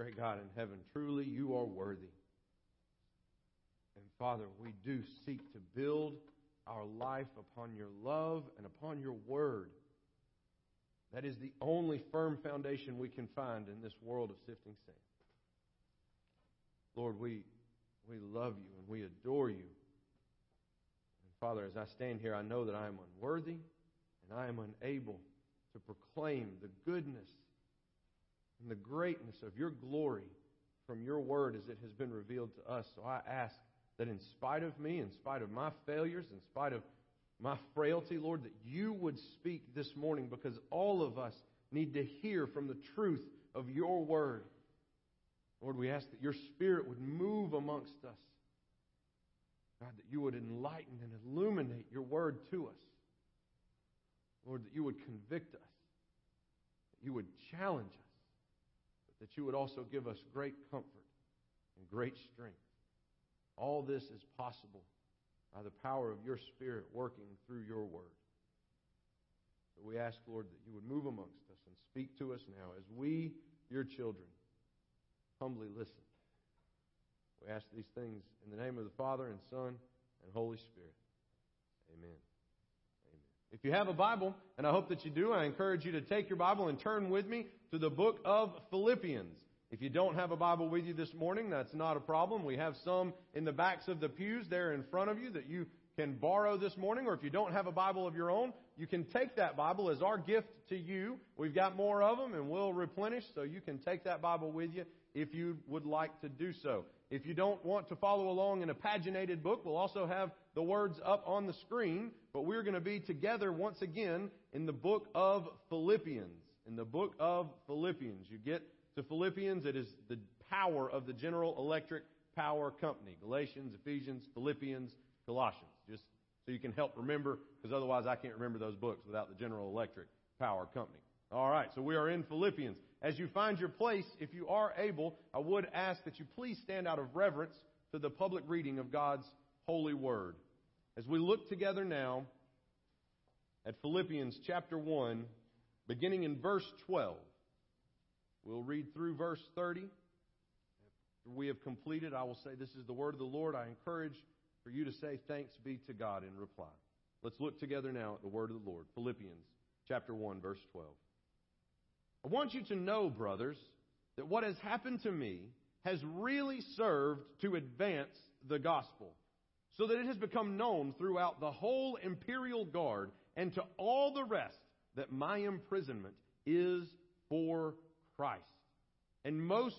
Great God in heaven, truly you are worthy. And Father, we do seek to build our life upon your love and upon your word. That is the only firm foundation we can find in this world of sifting sand. Lord, we, we love you and we adore you. And Father, as I stand here, I know that I am unworthy and I am unable to proclaim the goodness and the greatness of your glory from your word as it has been revealed to us. So I ask that in spite of me, in spite of my failures, in spite of my frailty, Lord, that you would speak this morning because all of us need to hear from the truth of your word. Lord, we ask that your spirit would move amongst us. God, that you would enlighten and illuminate your word to us. Lord, that you would convict us, that you would challenge us, that you would also give us great comfort and great strength. All this is possible by the power of your Spirit working through your word. So we ask, Lord, that you would move amongst us and speak to us now as we, your children, humbly listen. We ask these things in the name of the Father and Son and Holy Spirit. Amen. Amen. If you have a Bible, and I hope that you do, I encourage you to take your Bible and turn with me to the book of Philippians. If you don't have a Bible with you this morning, that's not a problem. We have some in the backs of the pews there in front of you that you can borrow this morning, or if you don't have a Bible of your own, you can take that Bible as our gift to you. We've got more of them and we'll replenish, so you can take that Bible with you if you would like to do so. If you don't want to follow along in a paginated book, we'll also have the words up on the screen, but we're going to be together once again in the book of Philippians. In the book of Philippians. You get to Philippians, it is the power of the General Electric Power Company. Galatians, Ephesians, Philippians, Colossians. Just so you can help remember, because otherwise I can't remember those books without the General Electric Power Company. All right, so we are in Philippians. As you find your place, if you are able, I would ask that you please stand out of reverence to the public reading of God's holy word. As we look together now at Philippians chapter 1, beginning in verse 12, we'll read through verse 30. After we have completed, I will say, This is the word of the Lord. I encourage for you to say, Thanks be to God in reply. Let's look together now at the word of the Lord. Philippians chapter 1, verse 12. I want you to know, brothers, that what has happened to me has really served to advance the gospel, so that it has become known throughout the whole imperial guard and to all the rest that my imprisonment is for Christ. And most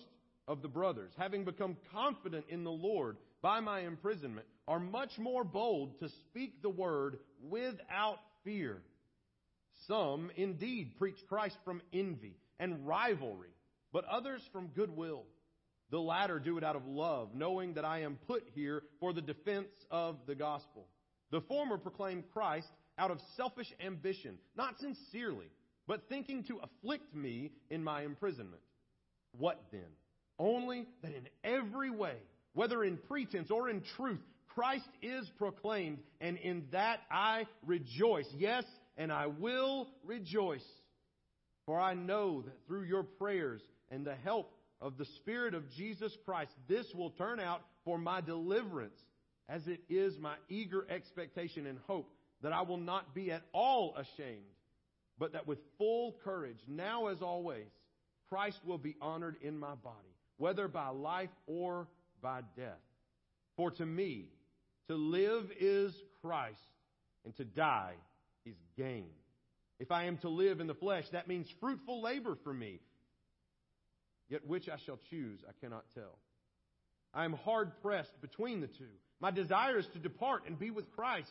of the brothers, having become confident in the Lord by my imprisonment, are much more bold to speak the word without fear. Some indeed preach Christ from envy and rivalry, but others from goodwill. The latter do it out of love, knowing that I am put here for the defense of the gospel. The former proclaim Christ out of selfish ambition, not sincerely, but thinking to afflict me in my imprisonment. What then? Only that in every way, whether in pretense or in truth, Christ is proclaimed, and in that I rejoice. Yes, and I will rejoice. For I know that through your prayers and the help of the Spirit of Jesus Christ, this will turn out for my deliverance, as it is my eager expectation and hope that I will not be at all ashamed, but that with full courage, now as always, Christ will be honored in my body, whether by life or by death. For to me, to live is Christ, and to die is gain. If I am to live in the flesh, that means fruitful labor for me. Yet which I shall choose, I cannot tell. I am hard pressed between the two. My desire is to depart and be with Christ,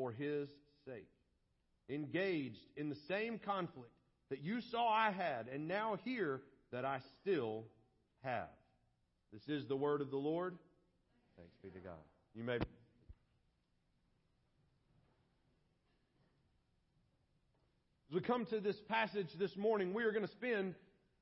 for his sake. Engaged in the same conflict that you saw I had, and now hear that I still have. This is the word of the Lord. Thanks be to God. You may. As we come to this passage this morning, we are going to spend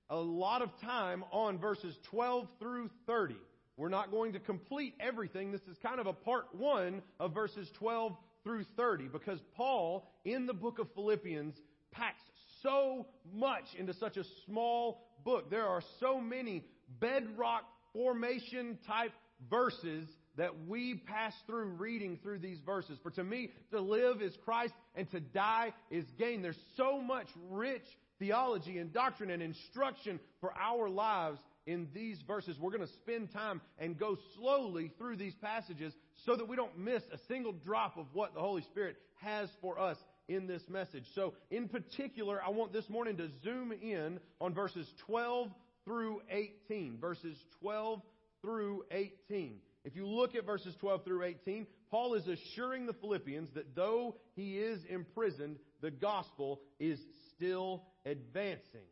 a lot of time on verses 12 through 30. We're not going to complete everything. This is kind of a part one of verses 12 through 30 because Paul, in the book of Philippians, packs so much into such a small book. There are so many bedrock formation type verses that we pass through reading through these verses. For to me, to live is Christ and to die is gain. There's so much rich theology and doctrine and instruction for our lives in these verses. We're going to spend time and go slowly through these passages so that we don't miss a single drop of what the Holy Spirit has for us in this message. So, in particular, I want this morning to zoom in on verses 12 through 18. Verses 12 through 18. If you look at verses 12 through 18, Paul is assuring the Philippians that though he is imprisoned, the gospel is still advancing.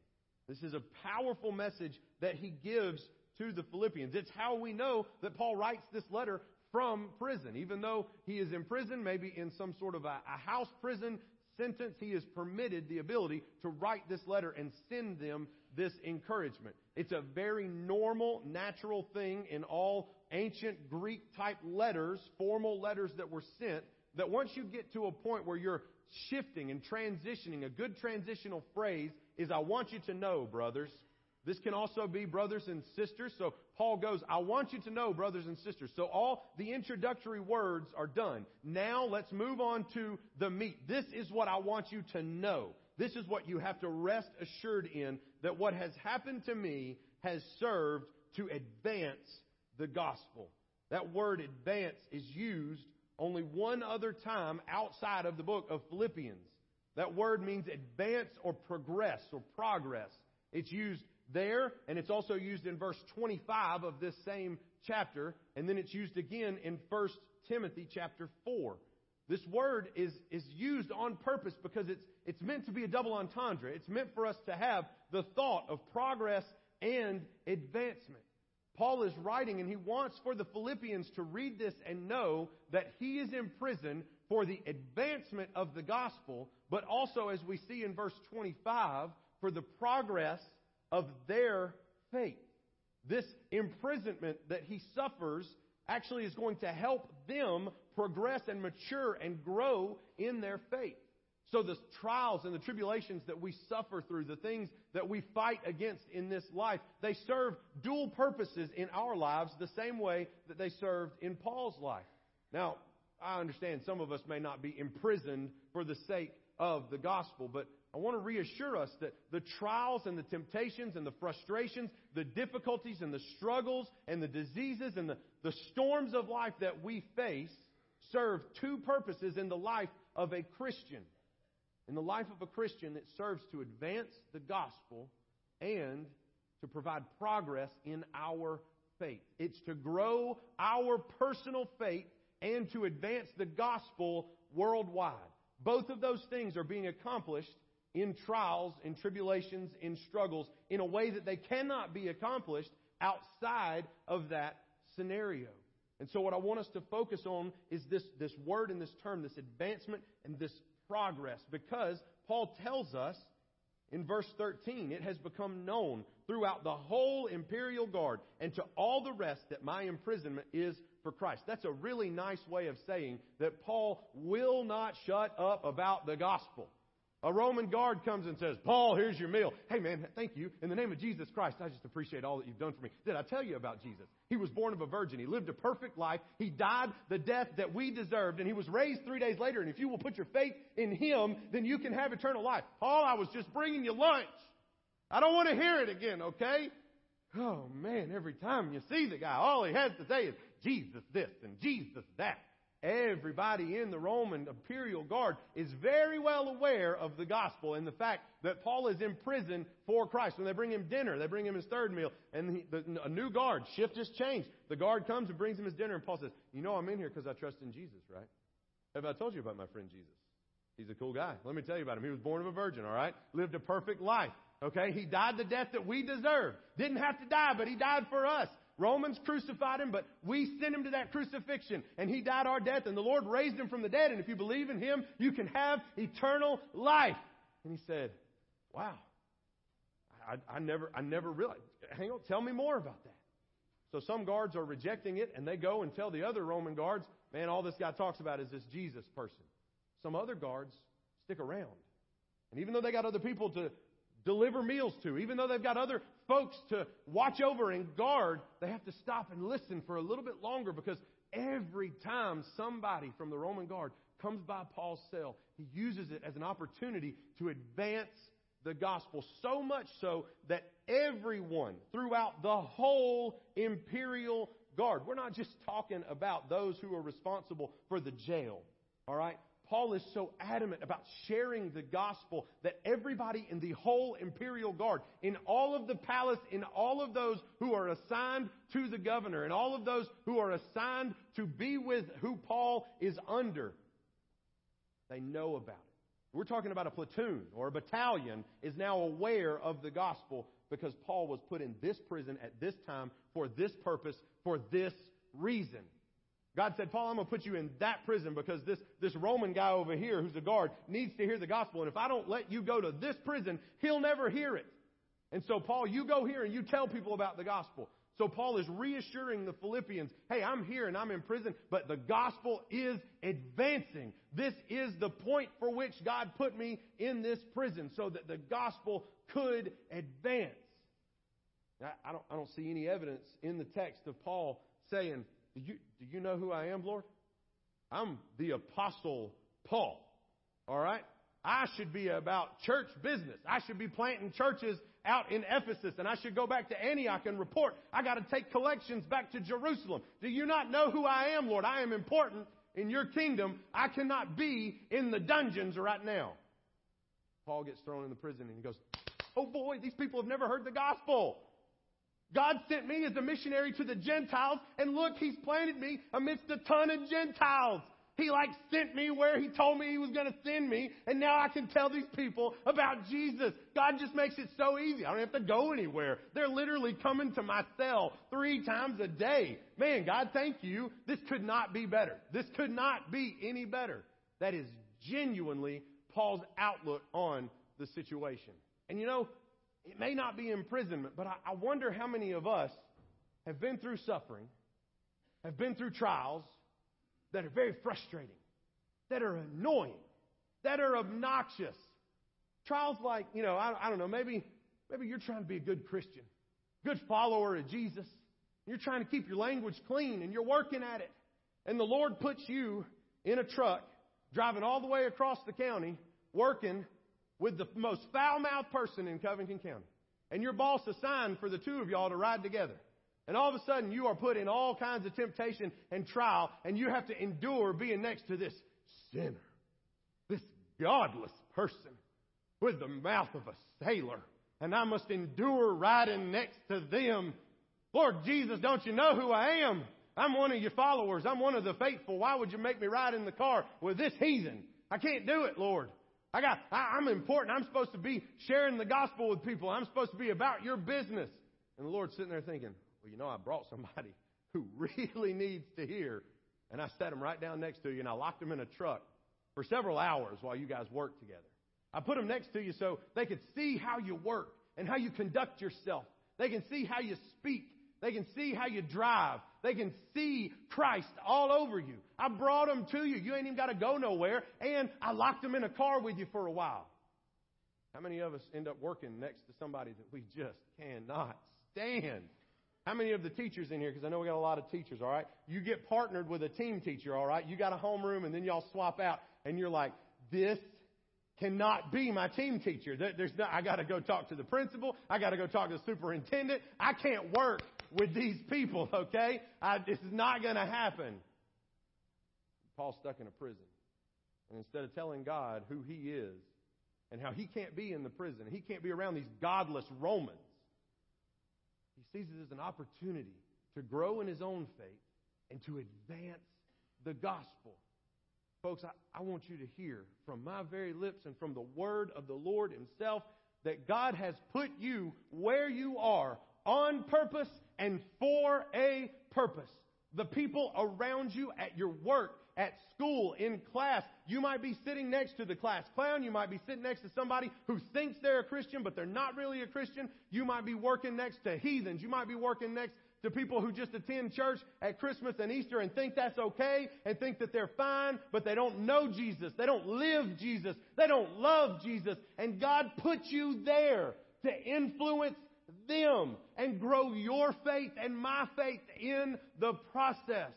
This is a powerful message that he gives to the Philippians. It's how we know that Paul writes this letter from prison. Even though he is in prison, maybe in some sort of a, a house prison sentence, he is permitted the ability to write this letter and send them this encouragement. It's a very normal, natural thing in all ancient Greek type letters, formal letters that were sent, that once you get to a point where you're shifting and transitioning, a good transitional phrase is, I want you to know, brothers. This can also be brothers and sisters. So Paul goes, I want you to know, brothers and sisters. So all the introductory words are done. Now let's move on to the meat. This is what I want you to know. This is what you have to rest assured in that what has happened to me has served to advance the gospel. That word advance is used only one other time outside of the book of Philippians. That word means advance or progress or progress. It's used there, and it's also used in verse 25 of this same chapter, and then it's used again in 1 Timothy chapter 4. This word is, is used on purpose because it's, it's meant to be a double entendre. It's meant for us to have the thought of progress and advancement. Paul is writing and he wants for the Philippians to read this and know that he is in prison for the advancement of the gospel, but also, as we see in verse 25, for the progress of their faith. This imprisonment that he suffers actually is going to help them progress and mature and grow in their faith. So the trials and the tribulations that we suffer through, the things that we fight against in this life, they serve dual purposes in our lives the same way that they served in Paul's life. Now, I understand some of us may not be imprisoned for the sake of the gospel, but I want to reassure us that the trials and the temptations and the frustrations, the difficulties and the struggles and the diseases and the, the storms of life that we face serve two purposes in the life of a Christian. In the life of a Christian, it serves to advance the gospel and to provide progress in our faith. It's to grow our personal faith and to advance the gospel worldwide. Both of those things are being accomplished in trials, in tribulations, in struggles, in a way that they cannot be accomplished outside of that scenario. And so, what I want us to focus on is this, this word and this term, this advancement and this progress, because Paul tells us in verse 13, it has become known throughout the whole imperial guard and to all the rest that my imprisonment is for Christ. That's a really nice way of saying that Paul will not shut up about the gospel. A Roman guard comes and says, Paul, here's your meal. Hey man, thank you. In the name of Jesus Christ, I just appreciate all that you've done for me. Did I tell you about Jesus? He was born of a virgin. He lived a perfect life. He died the death that we deserved and he was raised three days later. And if you will put your faith in him, then you can have eternal life. Paul, I was just bringing you lunch. I don't want to hear it again, okay? Oh man, every time you see the guy, all he has to say is Jesus this and Jesus that. Everybody in the Roman imperial guard is very well aware of the gospel and the fact that Paul is in prison for Christ. When they bring him dinner, they bring him his third meal, and he, the, a new guard, shift has changed. The guard comes and brings him his dinner, and Paul says, You know I'm in here because I trust in Jesus, right? Have I told you about my friend Jesus? He's a cool guy. Let me tell you about him. He was born of a virgin, all right? Lived a perfect life. Okay? He died the death that we deserve. Didn't have to die, but he died for us. Romans crucified him, but we sent him to that crucifixion and he died our death and the Lord raised him from the dead. And if you believe in him, you can have eternal life. And he said, wow, I, I never, I never realized. Hang on, tell me more about that. So some guards are rejecting it and they go and tell the other Roman guards, man, all this guy talks about is this Jesus person. Some other guards stick around. And even though they got other people to deliver meals to, even though they've got other folks to watch over and guard, they have to stop and listen for a little bit longer because every time somebody from the Roman guard comes by Paul's cell, he uses it as an opportunity to advance the gospel. So much so that everyone throughout the whole imperial guard, we're not just talking about those who are responsible for the jail, all right? Paul is so adamant about sharing the gospel that everybody in the whole imperial guard, in all of the palace, in all of those who are assigned to the governor, and all of those who are assigned to be with who Paul is under, they know about it. We're talking about a platoon or a battalion is now aware of the gospel because Paul was put in this prison at this time for this purpose, for this reason. God said, Paul, I'm going to put you in that prison because this, this Roman guy over here who's a guard needs to hear the gospel. And if I don't let you go to this prison, he'll never hear it. And so, Paul, you go here and you tell people about the gospel. So Paul is reassuring the Philippians, hey, I'm here and I'm in prison, but the gospel is advancing. This is the point for which God put me in this prison so that the gospel could advance. Now, I don't, I don't see any evidence in the text of Paul saying, do you, do you know who I am, Lord? I'm the Apostle Paul. All right? I should be about church business. I should be planting churches out in Ephesus and I should go back to Antioch and report. I got to take collections back to Jerusalem. Do you not know who I am, Lord? I am important in your kingdom. I cannot be in the dungeons right now. Paul gets thrown in the prison and he goes, Oh boy, these people have never heard the gospel. God sent me as a missionary to the Gentiles, and look, He's planted me amidst a ton of Gentiles. He like sent me where He told me He was going to send me, and now I can tell these people about Jesus. God just makes it so easy. I don't have to go anywhere. They're literally coming to my cell three times a day. Man, God, thank you. This could not be better. This could not be any better. That is genuinely Paul's outlook on the situation. And you know, it may not be imprisonment, but I, I wonder how many of us have been through suffering, have been through trials that are very frustrating, that are annoying, that are obnoxious. Trials like, you know, I, I don't know, maybe, maybe you're trying to be a good Christian, good follower of Jesus. You're trying to keep your language clean and you're working at it. And the Lord puts you in a truck driving all the way across the county working with the most foul mouthed person in Covington County. And your boss assigned for the two of y'all to ride together. And all of a sudden you are put in all kinds of temptation and trial and you have to endure being next to this sinner, this godless person with the mouth of a sailor. And I must endure riding next to them. Lord Jesus, don't you know who I am? I'm one of your followers. I'm one of the faithful. Why would you make me ride in the car with this heathen? I can't do it, Lord. I got, I, I'm important. I'm supposed to be sharing the gospel with people. I'm supposed to be about your business. And the Lord's sitting there thinking, well, you know, I brought somebody who really needs to hear. And I sat him right down next to you and I locked him in a truck for several hours while you guys worked together. I put them next to you so they could see how you work and how you conduct yourself. They can see how you speak. They can see how you drive. They can see Christ all over you. I brought them to you. You ain't even got to go nowhere. And I locked them in a car with you for a while. How many of us end up working next to somebody that we just cannot stand? How many of the teachers in here, because I know we got a lot of teachers, all right? You get partnered with a team teacher, all right? You got a homeroom and then y'all swap out and you're like, this cannot be my team teacher. There's I got to go talk to the principal. I got to go talk to the superintendent. I can't work with these people, okay? I, this is not going to happen. Paul's stuck in a prison. And instead of telling God who he is and how he can't be in the prison, he can't be around these godless Romans, he sees it as an opportunity to grow in his own faith and to advance the gospel. Folks, I, I want you to hear from my very lips and from the word of the Lord Himself that God has put you where you are on purpose and for a purpose. The people around you at your work, at school, in class, you might be sitting next to the class clown. You might be sitting next to somebody who thinks they're a Christian, but they're not really a Christian. You might be working next to heathens. You might be working next to people who just attend church at Christmas and Easter and think that's okay and think that they're fine, but they don't know Jesus. They don't live Jesus. They don't love Jesus. And God put you there to influence them and grow your faith and my faith in the process.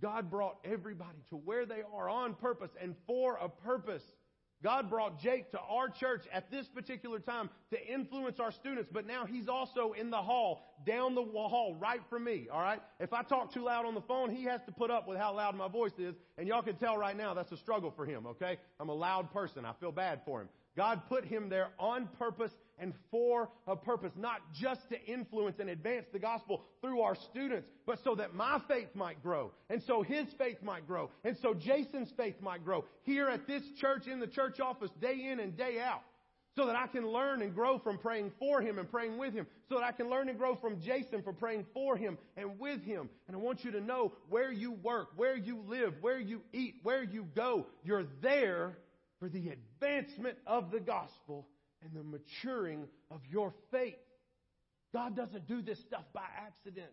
God brought everybody to where they are on purpose and for a purpose. God brought Jake to our church at this particular time to influence our students, but now he's also in the hall, down the hall, right from me, alright? If I talk too loud on the phone, he has to put up with how loud my voice is, and y'all can tell right now that's a struggle for him, okay? I'm a loud person. I feel bad for him. God put him there on purpose and for a purpose, not just to influence and advance the gospel through our students, but so that my faith might grow, and so his faith might grow, and so Jason's faith might grow here at this church in the church office day in and day out. So that I can learn and grow from praying for him and praying with him. So that I can learn and grow from Jason for praying for him and with him. And I want you to know where you work, where you live, where you eat, where you go. You're there for the advancement of the gospel and the maturing of your faith. God doesn't do this stuff by accident.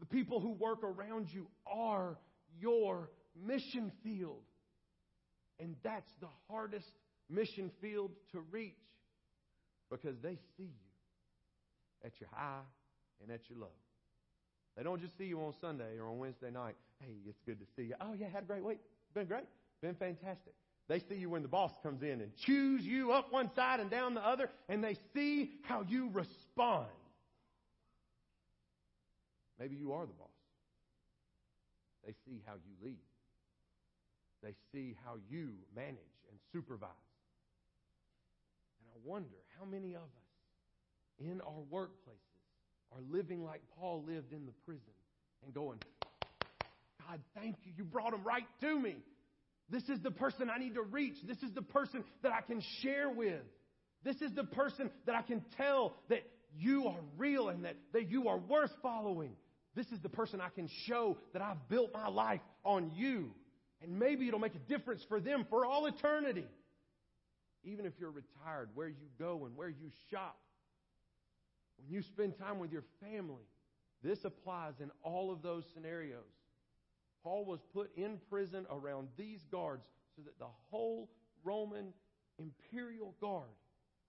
The people who work around you are your mission field. And that's the hardest mission field to reach because they see you at your high and at your low. They don't just see you on Sunday or on Wednesday night. Hey, it's good to see you. Oh, yeah, had a great week. Been great. Been fantastic. They see you when the boss comes in and chews you up one side and down the other, and they see how you respond. Maybe you are the boss. They see how you lead. They see how you manage and supervise. And I wonder how many of us in our workplaces are living like Paul lived in the prison and going, God, thank you. You brought him right to me. This is the person I need to reach. This is the person that I can share with. This is the person that I can tell that you are real and that, that you are worth following. This is the person I can show that I've built my life on you. And maybe it'll make a difference for them for all eternity. Even if you're retired, where you go and where you shop, when you spend time with your family, this applies in all of those scenarios. Paul was put in prison around these guards so that the whole Roman imperial guard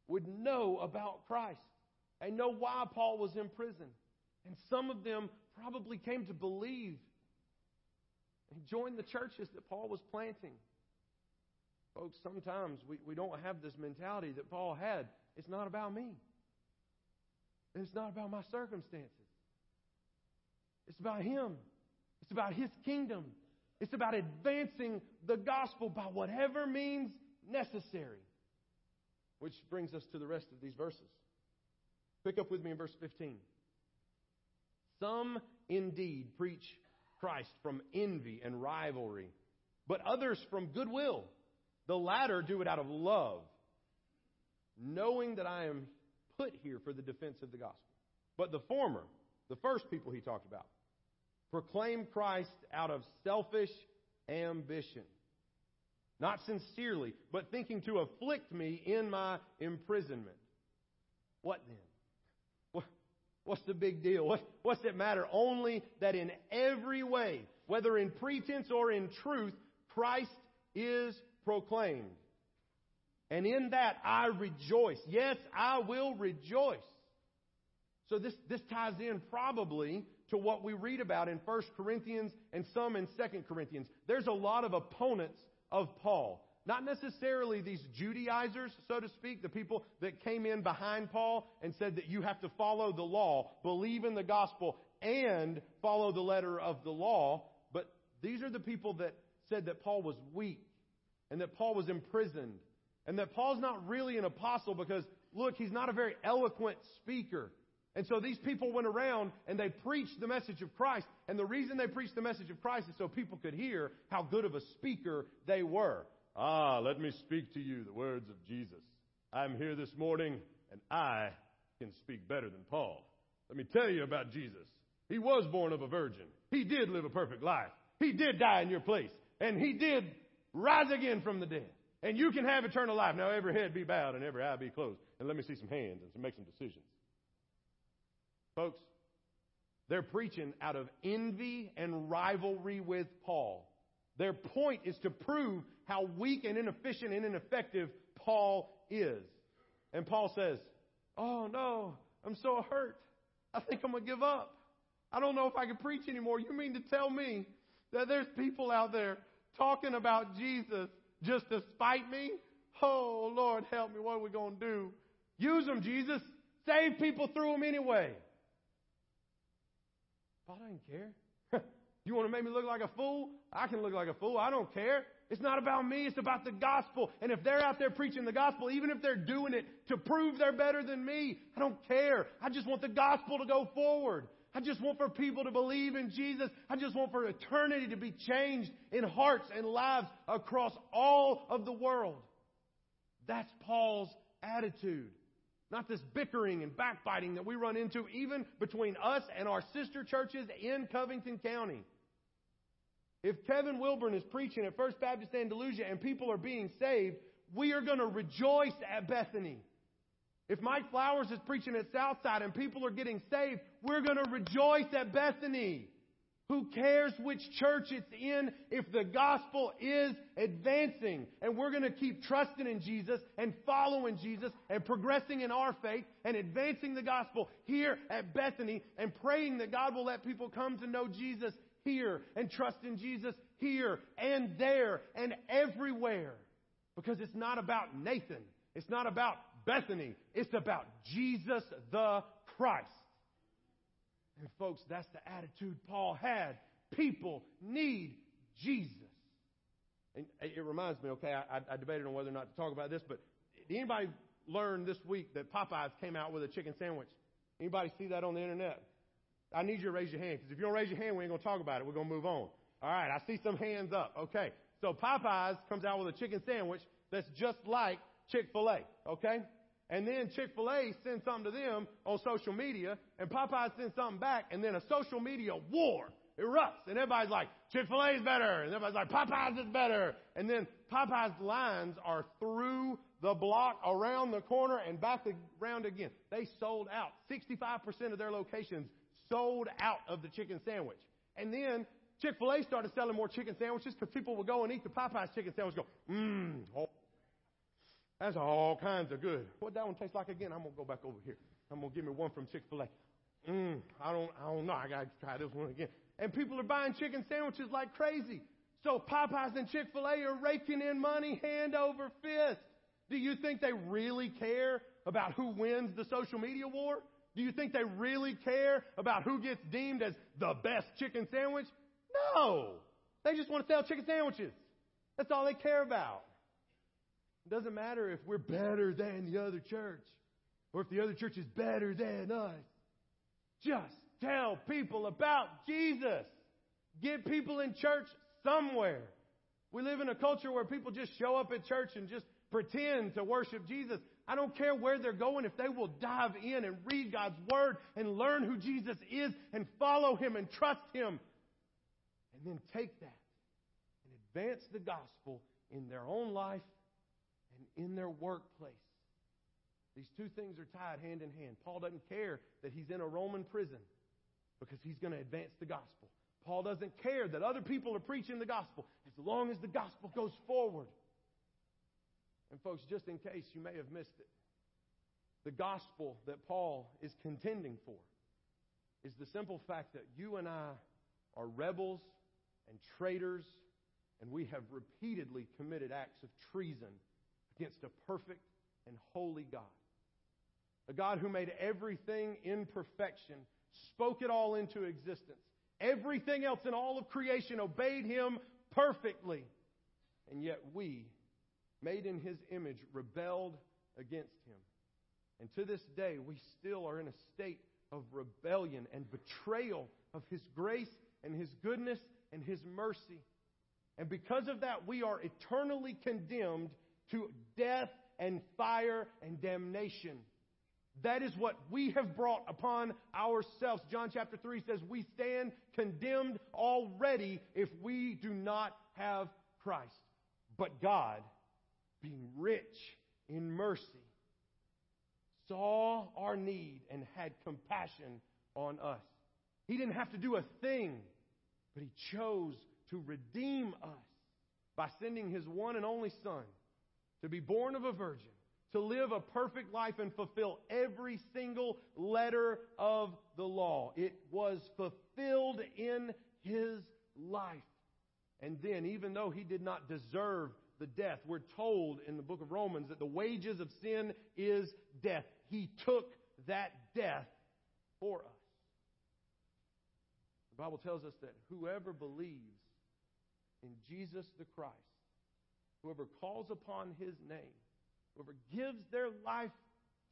would know about Christ and know why Paul was in prison. And some of them probably came to believe and joined the churches that Paul was planting. Folks, sometimes we, we don't have this mentality that Paul had. It's not about me. It's not about my circumstances. It's about him. It's about His kingdom. It's about advancing the gospel by whatever means necessary. Which brings us to the rest of these verses. Pick up with me in verse 15. Some indeed preach Christ from envy and rivalry, but others from goodwill. The latter do it out of love, knowing that I am put here for the defense of the gospel. But the former, the first people he talked about, proclaim Christ out of selfish ambition. Not sincerely, but thinking to afflict me in my imprisonment. What then? what's the big deal? What, what's it matter? Only that in every way, whether in pretense or in truth, Christ is proclaimed. And in that I rejoice. Yes, I will rejoice. So this, this ties in probably to what we read about in 1 Corinthians and some in 2 Corinthians. There's a lot of opponents of Paul. Not necessarily these Judaizers, so to speak, the people that came in behind Paul and said that you have to follow the law, believe in the gospel, and follow the letter of the law. But these are the people that said that Paul was weak and that Paul was imprisoned and that Paul's not really an apostle because, look, he's not a very eloquent speaker. And so these people went around and they preached the message of Christ. And the reason they preached the message of Christ is so people could hear how good of a speaker they were. Ah, let me speak to you the words of Jesus. I'm here this morning and I can speak better than Paul. Let me tell you about Jesus. He was born of a virgin. He did live a perfect life. He did die in your place. And he did rise again from the dead. And you can have eternal life. Now every head be bowed and every eye be closed. And let me see some hands and make some decisions. Folks, they're preaching out of envy and rivalry with Paul. Their point is to prove how weak and inefficient and ineffective Paul is. And Paul says, Oh no, I'm so hurt. I think I'm going to give up. I don't know if I can preach anymore. You mean to tell me that there's people out there talking about Jesus just to spite me? Oh, Lord, help me. What are we going to do? Use them, Jesus. Save people through them anyway. Paul doesn't care. you want to make me look like a fool? I can look like a fool. I don't care. It's not about me. It's about the gospel. And if they're out there preaching the gospel, even if they're doing it to prove they're better than me, I don't care. I just want the gospel to go forward. I just want for people to believe in Jesus. I just want for eternity to be changed in hearts and lives across all of the world. That's Paul's attitude. Not this bickering and backbiting that we run into even between us and our sister churches in Covington County. If Kevin Wilburn is preaching at First Baptist Andalusia and people are being saved, we are going to rejoice at Bethany. If Mike Flowers is preaching at Southside and people are getting saved, we're going to rejoice at Bethany. Who cares which church it's in if the gospel is advancing? And we're going to keep trusting in Jesus and following Jesus and progressing in our faith and advancing the gospel here at Bethany and praying that God will let people come to know Jesus here and trust in Jesus here and there and everywhere. Because it's not about Nathan. It's not about Bethany. It's about Jesus the Christ. And folks, that's the attitude Paul had. People need Jesus. And it reminds me, okay, I, I debated on whether or not to talk about this, but did anybody learn this week that Popeyes came out with a chicken sandwich? Anybody see that on the internet? I need you to raise your hand, because if you don't raise your hand, we ain't going to talk about it. We're going to move on. All right, I see some hands up. Okay, so Popeyes comes out with a chicken sandwich that's just like Chick-fil-A, okay? And then Chick-fil-A sends something to them on social media, and Popeye sends something back, and then a social media war erupts, and everybody's like, Chick-fil-A is better, and everybody's like, Popeyes is better. And then Popeye's lines are through the block, around the corner, and back around again. They sold out. 65% of their locations sold out of the chicken sandwich. And then Chick-fil-A started selling more chicken sandwiches because people would go and eat the Popeye's chicken sandwich go, mmm, that's all kinds of good. What that one tastes like again? I'm gonna go back over here. I'm gonna give me one from Chick Fil A. Mmm, I don't, I don't know. I gotta try this one again. And people are buying chicken sandwiches like crazy. So Popeyes and Chick Fil A are raking in money hand over fist. Do you think they really care about who wins the social media war? Do you think they really care about who gets deemed as the best chicken sandwich? No. They just want to sell chicken sandwiches. That's all they care about. It doesn't matter if we're better than the other church or if the other church is better than us. Just tell people about Jesus. Get people in church somewhere. We live in a culture where people just show up at church and just pretend to worship Jesus. I don't care where they're going if they will dive in and read God's Word and learn who Jesus is and follow Him and trust Him. And then take that and advance the gospel in their own life and in their workplace. These two things are tied hand in hand. Paul doesn't care that he's in a Roman prison because he's going to advance the gospel. Paul doesn't care that other people are preaching the gospel as long as the gospel goes forward. And, folks, just in case you may have missed it, the gospel that Paul is contending for is the simple fact that you and I are rebels and traitors, and we have repeatedly committed acts of treason against a perfect and holy God. A God who made everything in perfection, spoke it all into existence. Everything else in all of creation obeyed him perfectly. And yet we, made in his image, rebelled against him. And to this day, we still are in a state of rebellion and betrayal of his grace and his goodness and his mercy. And because of that, we are eternally condemned to death and fire and damnation. That is what we have brought upon ourselves. John chapter 3 says, We stand condemned already if we do not have Christ. But God, being rich in mercy, saw our need and had compassion on us. He didn't have to do a thing, but He chose to redeem us by sending His one and only Son to be born of a virgin, to live a perfect life and fulfill every single letter of the law. It was fulfilled in His life. And then, even though He did not deserve the death. We're told in the book of Romans that the wages of sin is death. He took that death for us. The Bible tells us that whoever believes in Jesus the Christ, whoever calls upon his name, whoever gives their life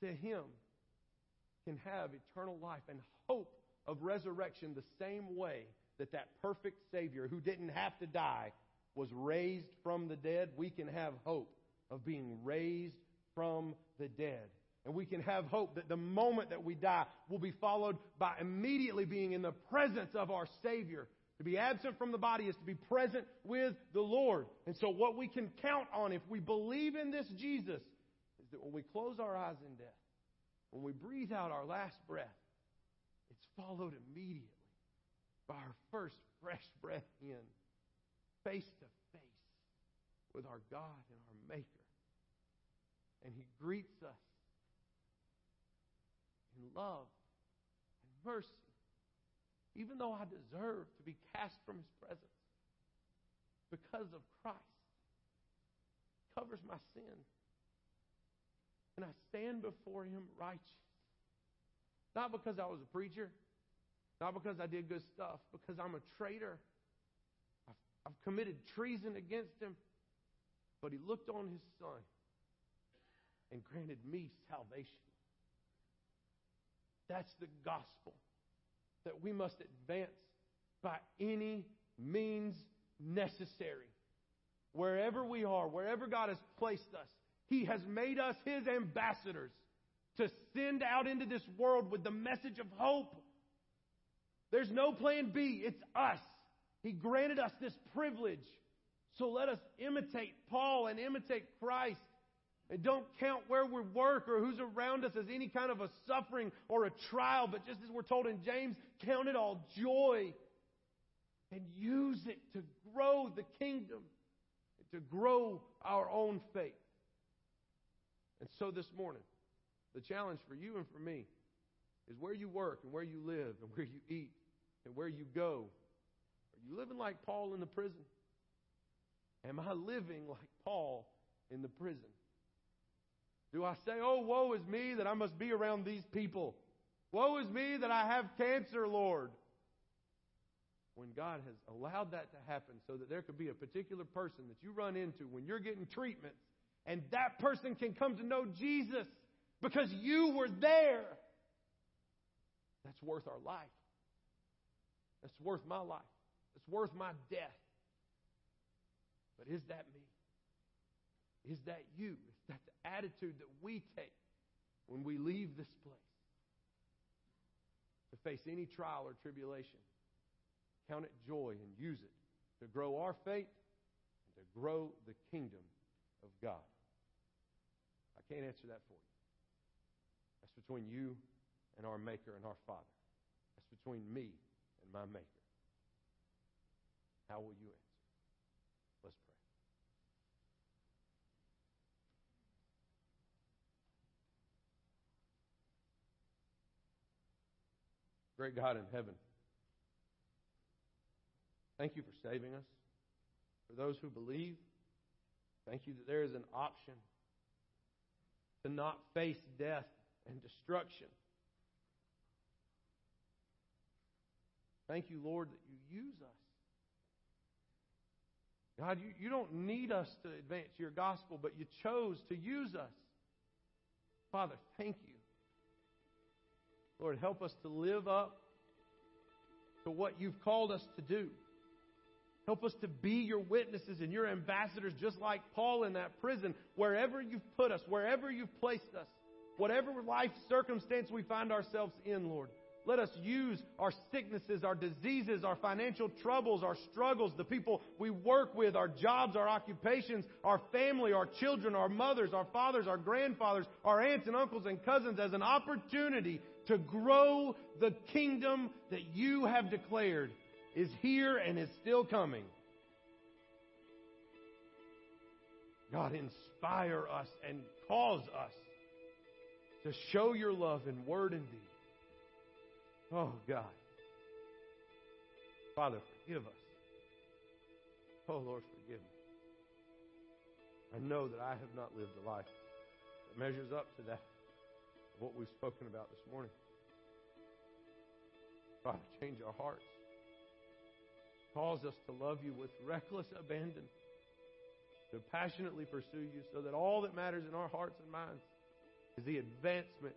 to him, can have eternal life and hope of resurrection the same way that that perfect Savior who didn't have to die was raised from the dead, we can have hope of being raised from the dead. And we can have hope that the moment that we die will be followed by immediately being in the presence of our Savior. To be absent from the body is to be present with the Lord. And so, what we can count on if we believe in this Jesus is that when we close our eyes in death, when we breathe out our last breath, it's followed immediately by our first fresh breath in face to face with our God and our Maker. And He greets us in love and mercy, even though I deserve to be cast from His presence because of Christ. Covers my sin. And I stand before Him righteous. Not because I was a preacher, not because I did good stuff, because I'm a traitor I've committed treason against him. But he looked on his son and granted me salvation. That's the gospel that we must advance by any means necessary. Wherever we are, wherever God has placed us, He has made us His ambassadors to send out into this world with the message of hope. There's no plan B, it's us. He granted us this privilege. So let us imitate Paul and imitate Christ. And don't count where we work or who's around us as any kind of a suffering or a trial, but just as we're told in James, count it all joy and use it to grow the kingdom, to grow our own faith. And so this morning, the challenge for you and for me is where you work and where you live and where you eat and where you go Are you living like Paul in the prison? Am I living like Paul in the prison? Do I say, oh, woe is me that I must be around these people? Woe is me that I have cancer, Lord. When God has allowed that to happen so that there could be a particular person that you run into when you're getting treatment and that person can come to know Jesus because you were there. That's worth our life. That's worth my life. It's worth my death. But is that me? Is that you? Is that the attitude that we take when we leave this place to face any trial or tribulation? Count it joy and use it to grow our faith and to grow the kingdom of God. I can't answer that for you. That's between you and our Maker and our Father. That's between me and my Maker. How will you answer? Let's pray. Great God in heaven, thank you for saving us. For those who believe, thank you that there is an option to not face death and destruction. Thank you, Lord, that you use us. God, you, you don't need us to advance your gospel, but you chose to use us. Father, thank you. Lord, help us to live up to what you've called us to do. Help us to be your witnesses and your ambassadors, just like Paul in that prison, wherever you've put us, wherever you've placed us, whatever life circumstance we find ourselves in, Lord. Let us use our sicknesses, our diseases, our financial troubles, our struggles, the people we work with, our jobs, our occupations, our family, our children, our mothers, our fathers, our grandfathers, our aunts and uncles and cousins as an opportunity to grow the kingdom that you have declared is here and is still coming. God, inspire us and cause us to show your love in word and deed. Oh, God. Father, forgive us. Oh, Lord, forgive me. I know that I have not lived a life that measures up to that, what we've spoken about this morning. Father, change our hearts. Cause us to love you with reckless abandon, to passionately pursue you so that all that matters in our hearts and minds is the advancement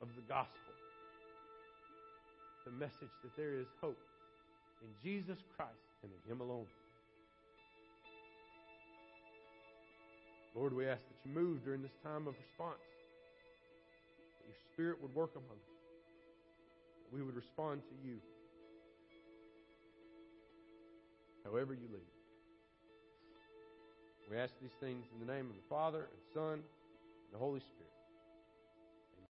of the gospel the message that there is hope in Jesus Christ and in Him alone. Lord, we ask that you move during this time of response, Spirit would work among us, we would respond to you however you lead. We ask these things in the name of the Father and Son and the Holy Spirit.